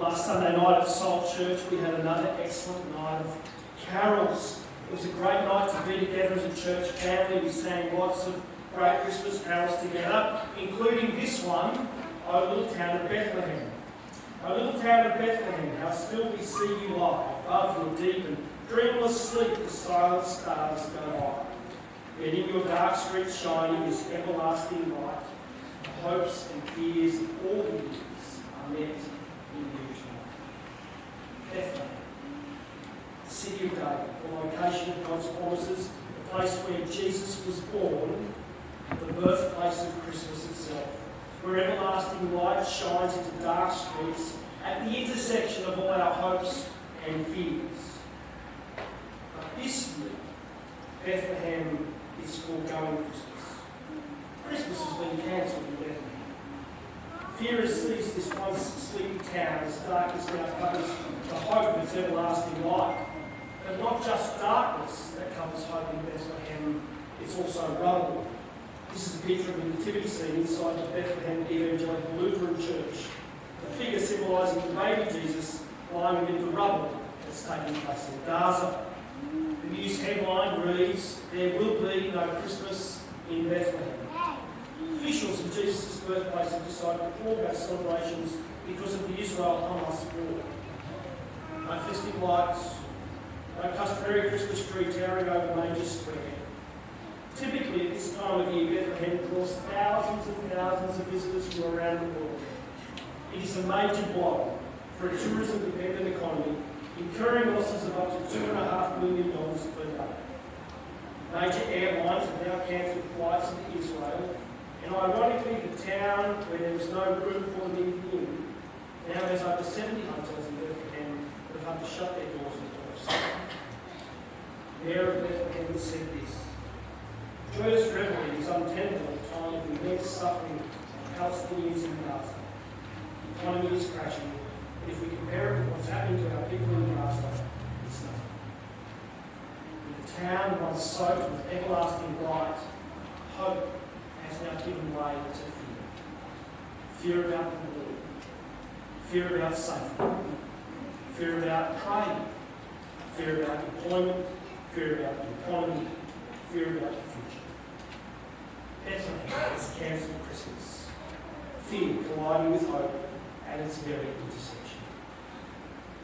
last Sunday night at Salt Church, we had another excellent night of carols. It was a great night to be together as a church family. We sang lots of great Christmas carols together, including this one, O Little Town of Bethlehem. O little town of Bethlehem, how still we see you lie, above your deep and dreamless sleep, the silent stars go by. Yet in your dark streets shining is everlasting light. The hopes and fears of all the years are met in you tonight. Bethlehem, the city of David, the location of God's promises, the place where Jesus was born, the birthplace of Christmas itself where everlasting light shines into dark streets at the intersection of all our hopes and fears. But this year, Bethlehem is foregoing Christmas. Christmas has been cancelled in Bethlehem. Fear seized this once sleepy town as darkness now covers the hope of its everlasting light. But not just darkness that covers hope in Bethlehem, it's also rubble this is a picture of the nativity scene inside the Bethlehem Evangelical Lutheran Church. The figure symbolising the baby Jesus lying amid the rubble that's taking place in Gaza. The news headline reads, There will be no Christmas in Bethlehem. Officials of Jesus' birthplace have decided to back celebrations because of the Israel-Hamas war. No festive lights, no customary Christmas tree towering over Manger Square, Typically, at this time of year, Bethlehem draws thousands and thousands of visitors from around the world. It is a major blow for a tourism-dependent economy, incurring losses of up to $2.5 million per day. Major airlines have now cancelled flights into Israel, and ironically, the town where there was no room for them in now has over 70 hotels in Bethlehem that have had to shut their doors and doors. Mayor of Bethlehem said this. Joyous revelry is untenable at a time of immense suffering of Palestinians in Gaza. The economy is crashing, but if we compare it with what's happening to our people in Gaza, it's nothing. With the town once soaked with everlasting light, hope has now given way to fear. Fear about the war, fear about safety, fear about trade, fear about employment, fear about the economy, fear about the future. Bethlehem has cancelled Christmas. Fear colliding with hope at its very intersection.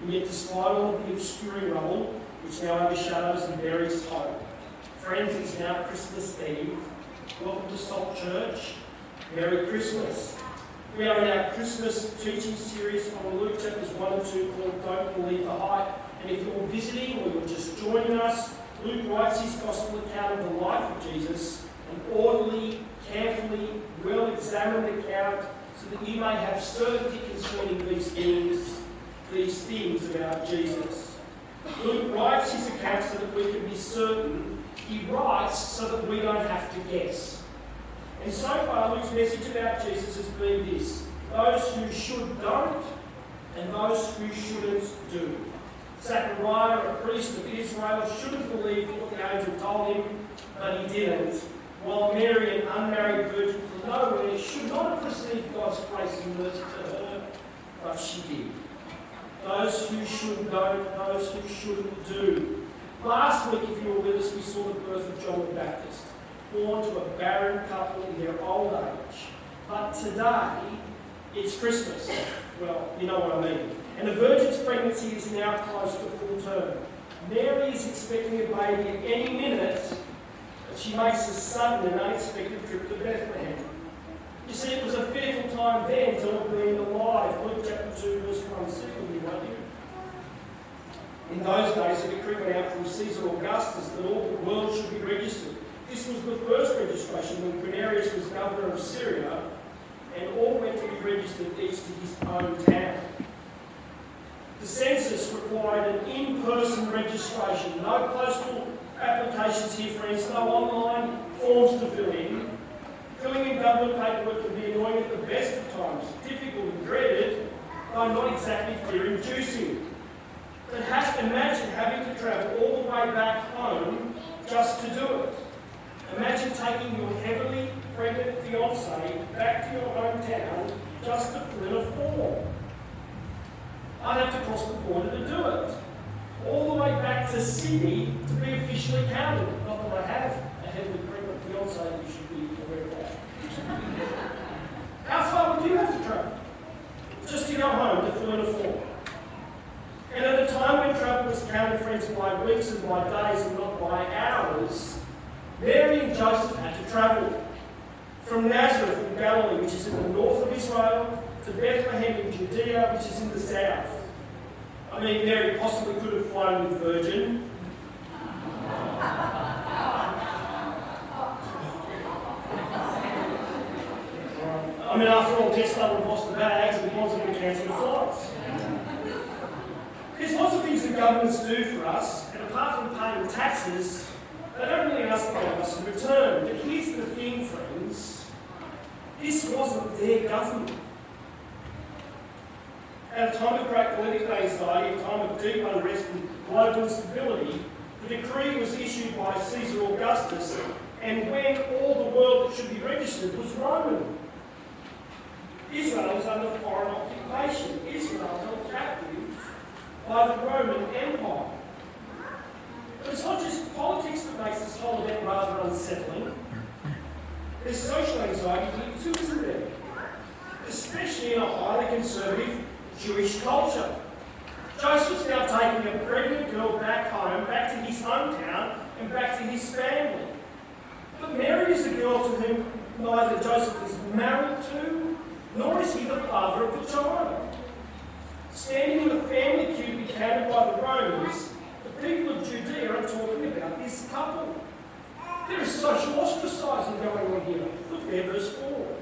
And yet, despite all the obscuring rubble which now overshadows and buries hope, friends, it's now Christmas Eve. Welcome to Salt Church. Merry Christmas. We are in our Christmas teaching series on Luke chapters 1 and 2 called Don't Believe the Hype. And if you're visiting or you're just joining us, Luke writes his gospel account of the life of Jesus an orderly, carefully, well examined account so that you may have certainty concerning these things, these things about Jesus. Luke writes his account so that we can be certain. He writes so that we don't have to guess. And so far, Luke's message about Jesus has been this those who should don't, and those who shouldn't do. Zechariah, a priest of Israel, should have believed what the angel told him, but he didn't while Mary, an unmarried virgin from nowhere, should not have received God's grace and mercy to her, but she did. Those who should don't, those who shouldn't do. Last week, if you were with us, we saw the birth of John the Baptist, born to a barren couple in their old age. But today, it's Christmas. Well, you know what I mean. And the virgin's pregnancy is now close to full term. Mary is expecting a baby at any minute she makes a sudden and unexpected trip to Bethlehem. You see, it was a fearful time then to have been alive. Luke chapter 2, verse 1 said, won't you? In those days, a decree went out from Caesar Augustus that all the world should be registered. This was the first registration when Quirinius was governor of Syria, and all went to be registered each to his own town. The census required an in person registration, no postal applications here, friends, no online forms to fill in. Filling in government paperwork can be annoying at the best of times, difficult and dreaded, though not exactly fear-inducing. But have, imagine having to travel all the way back home just to do it. Imagine taking your heavily pregnant fiancée back to your hometown just to fill in a form. I'd have to cross the border to do it. All the way back to Sydney to be officially counted. Not that I have a heavily pregnant fiance you should be aware of that. How far would you have to travel? Just to go home to fill in a form. And at a time when travel was counted, friends, by weeks and by days and not by hours, Mary and Joseph had to travel from Nazareth in Galilee, which is in the north of Israel, to Bethlehem in Judea, which is in the south. I mean, Mary possibly could have flown with Virgin. I mean, after all, Tesla would have lost the bags and wanted to cancel the flights. There's lots of things that governments do for us, and apart from paying taxes, they don't really ask for us in return. But here's the thing, friends this wasn't their government. At a time of great political anxiety, a time of deep unrest and global instability, the decree was issued by Caesar Augustus, and when all the world that should be registered was Roman. Israel was under foreign occupation. Israel held captive by the Roman Empire. But it's not just politics that makes this whole event rather unsettling. There's social anxiety here too, isn't there? Especially in a highly conservative Jewish culture. Joseph's now taking a pregnant girl back home, back to his hometown, and back to his family. But Mary is a girl to whom neither Joseph is married to, nor is he the father of the child. Standing in the family queue to be counted by the Romans, the people of Judea are talking about this couple. There is social ostracising going on here. Look there, verse 4.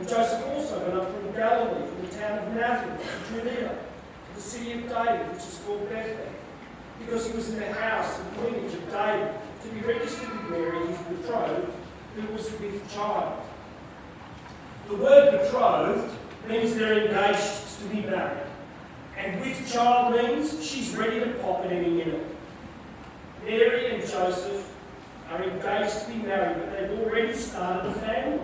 And Joseph also went up from Galilee, from the town of Nazareth, to Judea, to the city of David, which is called Bethlehem, because he was in the house and lineage of David, to be registered with Mary, his betrothed, who was with child. The word betrothed means they're engaged to be married. And with child means she's ready to pop at any minute. Mary and Joseph are engaged to be married, but they've already started a family.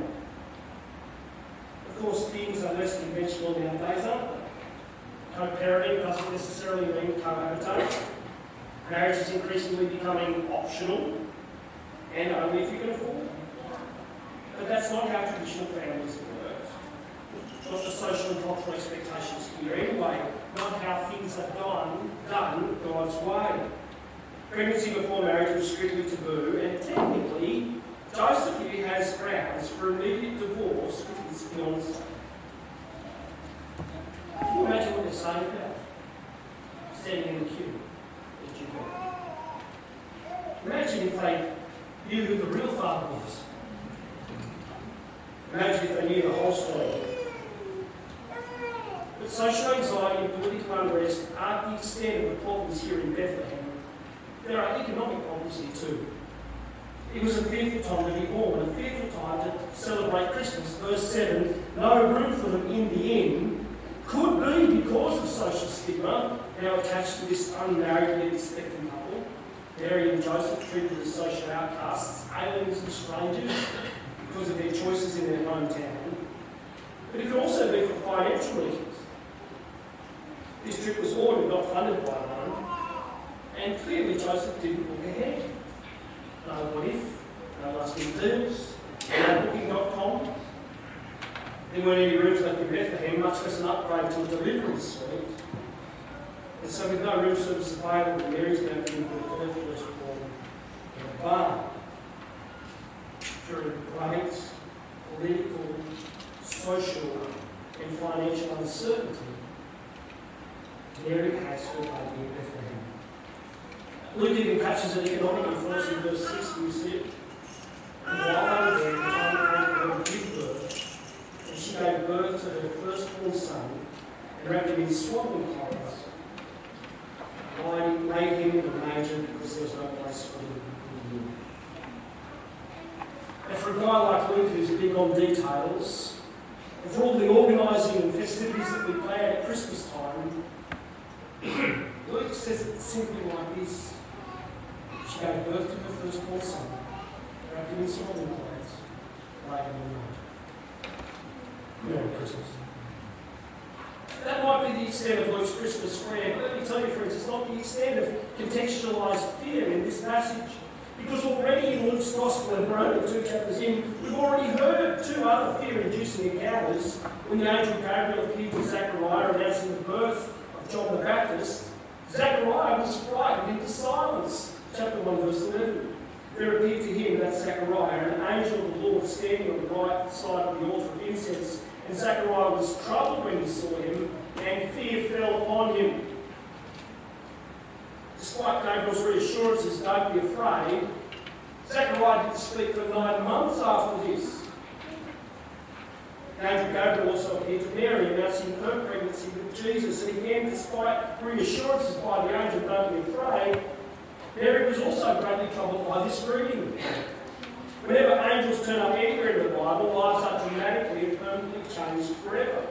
Of course, things are less conventional nowadays, aren't they? Co-parenting doesn't necessarily mean cohabitation. Marriage is increasingly becoming optional, and only if you can afford it. But that's not how traditional families work. Not the social and cultural expectations here anyway. Not how things are done, done God's way. Pregnancy before marriage was strictly taboo, and technically, Joseph here has grounds for immediate divorce with his fiancée. Can you imagine what they're saying about? Standing in the queue at. Imagine if they knew who the real father was. Imagine if they knew the whole story. Social anxiety and political unrest aren't the extent of the problems here in Bethlehem. There are economic problems here too. It was a fearful time to be born, a fearful time to celebrate Christmas. Verse 7 no room for them in the inn could be because of social stigma now attached to this unmarried yet expectant couple. Mary and Joseph treated as social outcasts, aliens and strangers because of their choices in their hometown. But it could also be for financial reasons. This trip was ordered, not funded by Rome, and clearly Joseph didn't look ahead. No what if, no last minute deals, no booking.com. There weren't any rooms left in Bethlehem, much less an upgrade to a delivery suite. And so with no room service available, Mary's going to be to first born in a barn. During great political, social, and financial uncertainty, Mary has her baby in Bethlehem. Luke even captures an economic influence in verse 6, do you see? And while they were there, the time for her to birth, and she gave birth to her firstborn son, and wrapped him in swaddling clothes, laid, laid him in the manger because there was no place for him in the inn. And for a guy like Luke who's big on details, and for all the organising and festivities that we plan at Christmas time, Luke says it simply like this. She gave birth to her firstborn son, wrapped him in swaddling clothes, laid him in the manger. Merry Christmas. That might be the extent of Luke's Christmas prayer, but let me tell you, friends, it's not the extent of contextualized fear in this passage. Because already in Luke's Gospel and Romans, two chapters in, we've already heard of two other fear-inducing encounters when the angel Gabriel appeared to Zechariah announcing the birth John the Baptist. Zechariah was frightened into silence. Chapter 1, verse 11. There appeared to him, that Zechariah, an angel of the Lord standing on the right side of the altar of incense. And Zechariah was troubled when he saw him, and fear fell upon him. Despite Gabriel's reassurances, don't be afraid, Zechariah didn't speak for nine months after this. Angel Gabriel also appeared to Mary, announcing her pregnancy with Jesus. And again, despite reassurances by the angel, don't be afraid, Mary was also greatly troubled by this greeting. Whenever angels turn up anywhere in the Bible, lives are dramatically and permanently changed forever.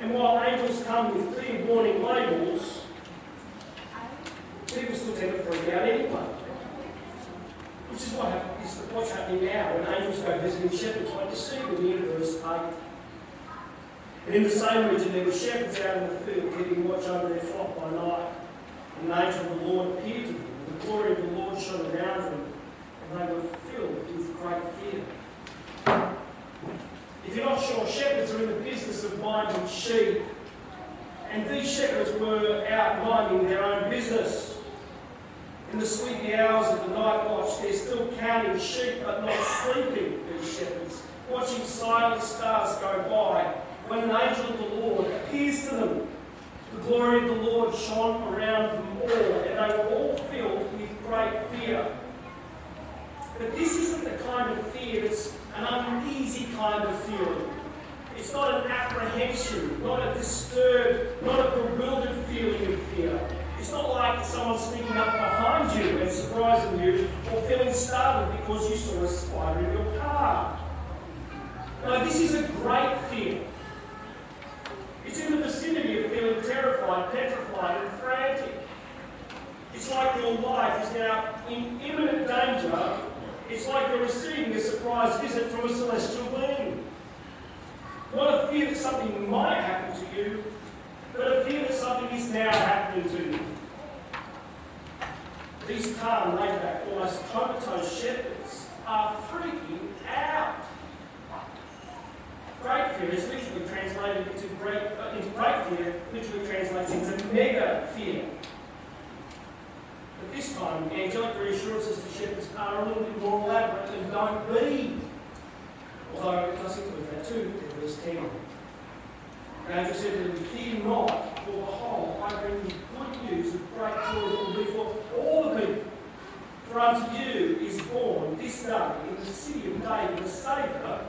And while angels come with clear warning labels, people still tend to freak out anyway. Which is what is what's happening now when angels go visiting shepherds, like you see with the end of verse 8. And in the same region, there were shepherds out in the field keeping watch over their flock by night. And the angel of the Lord appeared to them. and The glory of the Lord shone around them, and they were filled with great fear. If you're not sure, shepherds are in the business of minding sheep. And these shepherds were out minding their own business. In the sleepy hours of the night watch, they're still counting sheep but not sleeping, these shepherds, watching silent stars go by when an angel of the Lord appears to them. The glory of the Lord shone around them all, and they were all filled with great fear. But this isn't the kind of fear that's an uneasy kind of feeling. It's not an apprehension, not a disturbed, not a bewildered feeling of fear. It's not like someone sneaking up you and surprising you, or feeling startled because you saw a spider in your car. Now, this is a great fear. It's in the vicinity of feeling terrified, petrified, and frantic. It's like your life is now in imminent danger. It's like you're receiving a surprise visit from a celestial being. Not a fear that something might happen to you, but a fear that something is now happening to you. These calm, laid back, almost comatose shepherds are freaking out. Great fear is literally translated into great, uh, into great fear, literally translates into mega fear. But this time, angelic reassurances to shepherds are a little bit more elaborate and don't be. Although it does include that too, in verse 10. The angel said to them, Fear not, for behold, I bring you good news of great joy that will be for all the people. For unto you is born this day in the city of David a Saviour,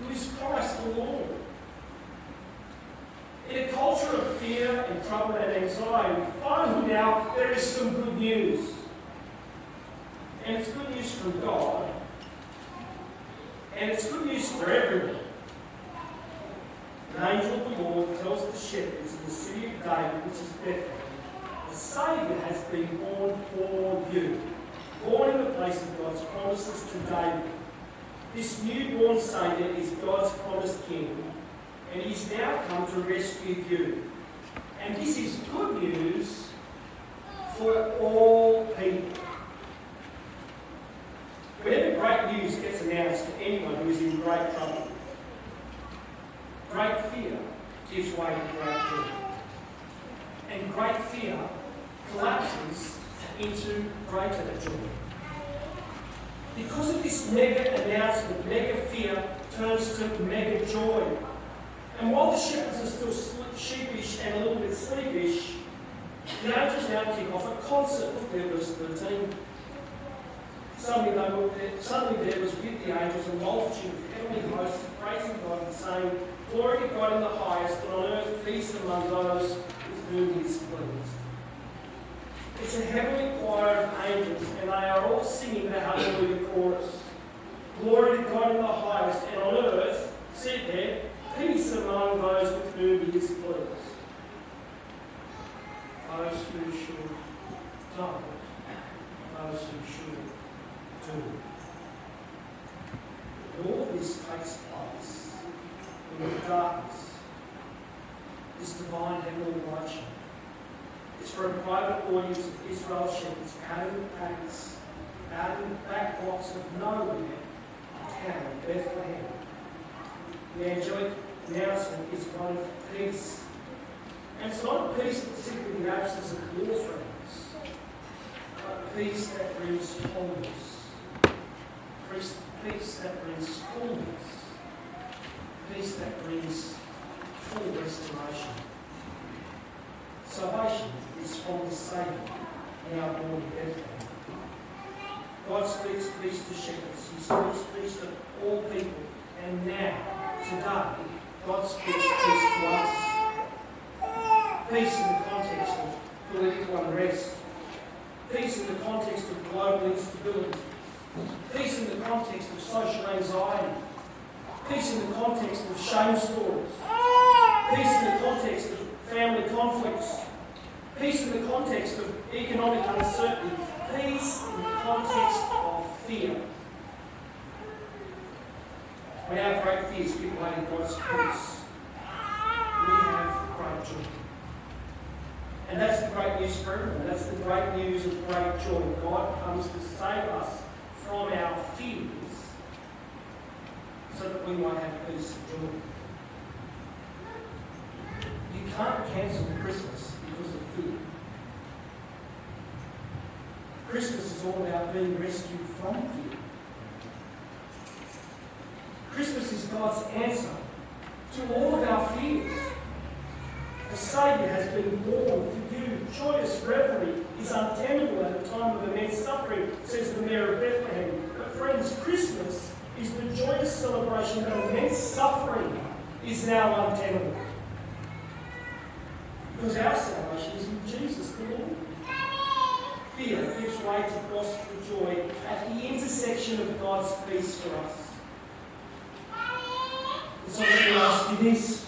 who is Christ the Lord. In a culture of fear and trouble and anxiety, finally now there is some good news. And it's good news from God. And it's good news for everyone. An angel of the Lord tells the shepherds in the city of David, which is Bethlehem, the Saviour has been born for you. Born in the place of God's promises to David. This newborn Saviour is God's promised King, and he's now come to rescue you. And this is good news for all people. Whenever great news gets announced to anyone who is in great trouble, great fear way to great joy. And great fear collapses into greater joy. Because of this mega announcement, mega fear turns to mega joy. And while the shepherds are still sheepish and a little bit sleepish, the angels now kick off a concert their verse 13. Suddenly, they were suddenly there was with the angels a multitude of heavenly hosts praising God and saying, Glory to God in the highest, and on earth peace among those with whom he is pleased. It's a heavenly choir of angels, and they are all singing the Hallelujah chorus. Glory to God in the highest, and on earth, sit there, peace among those with whom he is pleased. Those who should don't, those who should do. All this takes place darkness, this divine heavenly revelation. It's for a private audience of Israel shepherds out in the palace, out in the back of nowhere, a town, Bethlehem. The angelic announcement is one of peace. And it's not a peace that simply the absence of war threatens, but peace that brings wholeness. Peace that brings fullness. Peace that brings full restoration. Salvation is from the Saviour, now born in Bethlehem. God speaks peace to shepherds. He speaks peace to all people. And now, today, God speaks peace to us. Peace in the context of political unrest. Peace in the context of global instability. Peace in the context of social anxiety. Peace in the context of shame stories. Peace in the context of family conflicts. Peace in the context of economic uncertainty. Peace in the context of fear. When our great fears give way God's peace, we have great joy. And that's the great news for everyone. That's the great news of great joy. God comes to save us from our fears so that we might have peace and joy. You can't cancel Christmas because of fear. Christmas is all about being rescued from fear. Christmas is God's answer to all of our fears. The Saviour has been born for you. Joyous revelry is untenable at a time of immense suffering, says the Mayor of Bethlehem. But friends, Christmas is the joyous celebration that immense suffering is now untenable. Because our salvation is in Jesus the Lord. Fear gives way to gospel joy at the intersection of God's peace for us. And so let me ask you this.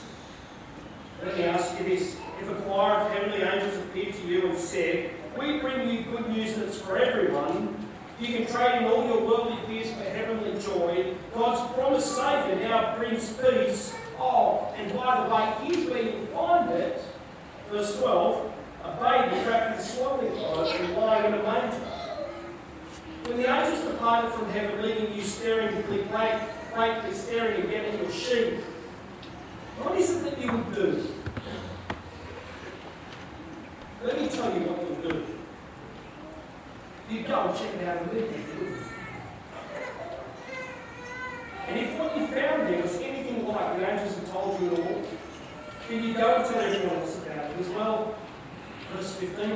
Let me ask you this. If a choir of heavenly angels appeared to you and said, We bring you good news that's for everyone, you can trade in all your worldly fears for heavenly joy. God's promised Saviour now brings peace. Oh, and by the way, here's where you find it. Verse 12 a baby wrapped in swaddling clothes and lying in a manger. When the angels departed from heaven, leaving you staring, blankly staring again at your sheep, what is it that you would do? Let me tell you what you'll do. You'd go and check it out immediately. And if what you found there was anything like the angels have told you at all, then you go and tell everyone else about it as well. Verse 15.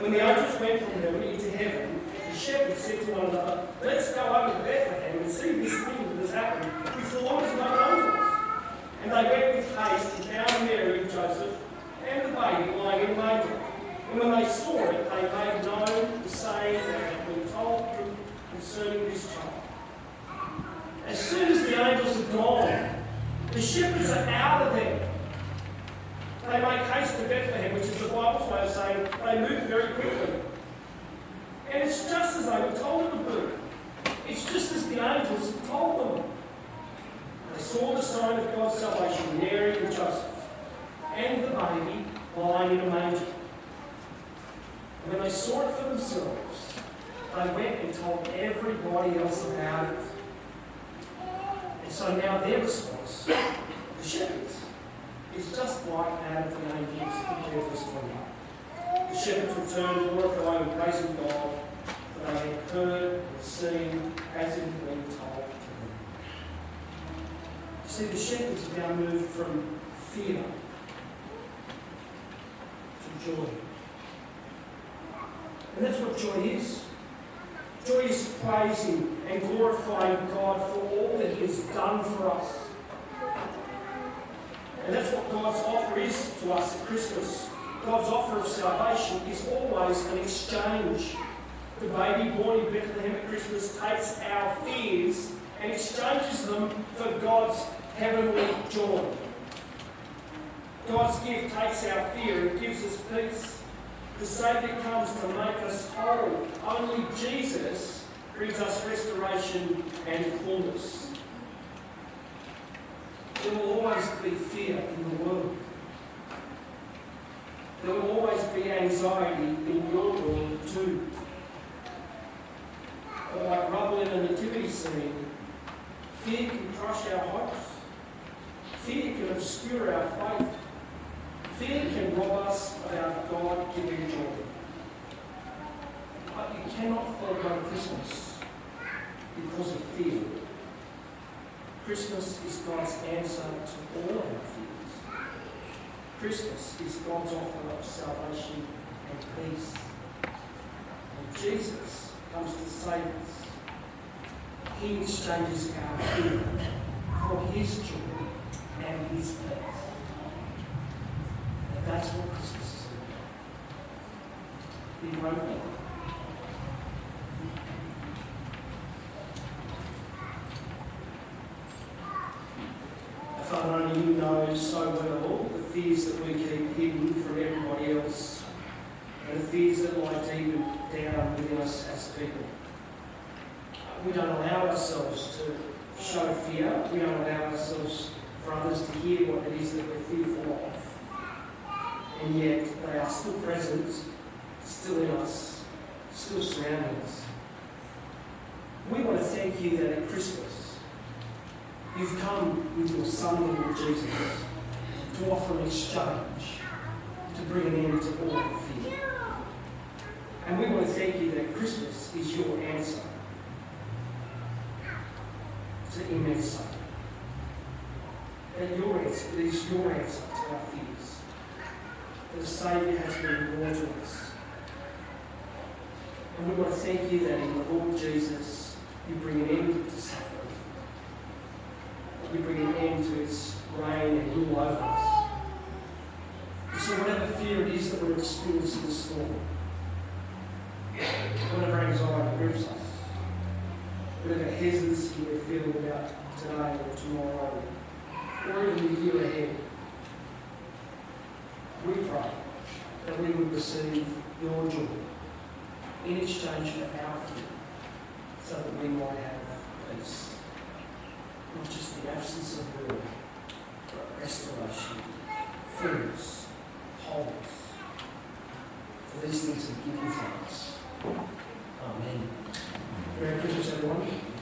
When the angels went from heaven into heaven, the shepherds said to one another, Let's go over to Bethlehem and see this thing that has happened, which the Lord has made known to us. And they went with haste and found Mary and Joseph and the baby lying in a manger. And when they saw it, they made known the saying that had been told them concerning this child. As soon as the angels had gone, the shepherds are out of there. They make haste to Bethlehem, which is the Bible's way of saying they moved very quickly. And it's just as they were told to do. It's just as the angels told them. They saw the sign of God's salvation, Mary and Joseph, and the baby lying in a manger. And when they saw it for themselves, they went and told everybody else about it. And so now their response, the shepherds, is just like that of the angels in Genesis 20. The shepherds returned, glorifying and praising God, for they had heard and seen as it had been told to them. See, the shepherds have now moved from fear to joy. And that's what joy is. Joy is praising and glorifying God for all that He has done for us. And that's what God's offer is to us at Christmas. God's offer of salvation is always an exchange. The baby born in Bethlehem at Christmas takes our fears and exchanges them for God's heavenly joy. God's gift takes our fear and gives us peace. The Saviour comes to make us whole. Only Jesus brings us restoration and fullness. There will always be fear in the world. There will always be anxiety in your world too. But like rubble in a nativity scene, fear can crush our hopes. Fear can obscure our faith. Fear can rob us of our God-given joy. But you cannot forego Christmas because of fear. Christmas is God's answer to all our fears. Christmas is God's offer of salvation and peace. And Jesus comes to save us. He exchanges our fear for his joy and his peace. And that's what Christmas is about. Be grateful. Father, only you know so well the fears that we keep hidden from everybody else and the fears that lie deep down within us as people. We don't allow ourselves to show fear. We don't allow ourselves for others to hear what it is that we're fearful of. And yet they are still present, still in us, still surrounding us. We want to thank you that at Christmas you've come with your Son, the Lord Jesus, to offer an exchange, to bring an end to all fear. And we want to thank you that Christmas is your answer to immense suffering. That your answer is your answer to our fears. The Saviour has been born to us. And we want to thank you that in the Lord Jesus you bring an end to suffering. You bring an end to its reign and rule over us. And so whatever fear it is that we're experiencing this morning, whatever anxiety grips us, whatever hesitancy we're feeling about today or tomorrow, or even the year ahead, we pray that we would receive your joy in exchange for our fear, so that we might have peace. Not just the absence of war, but restoration, fullness, wholeness. For these things we give you. Amen. Merry Christmas, everyone.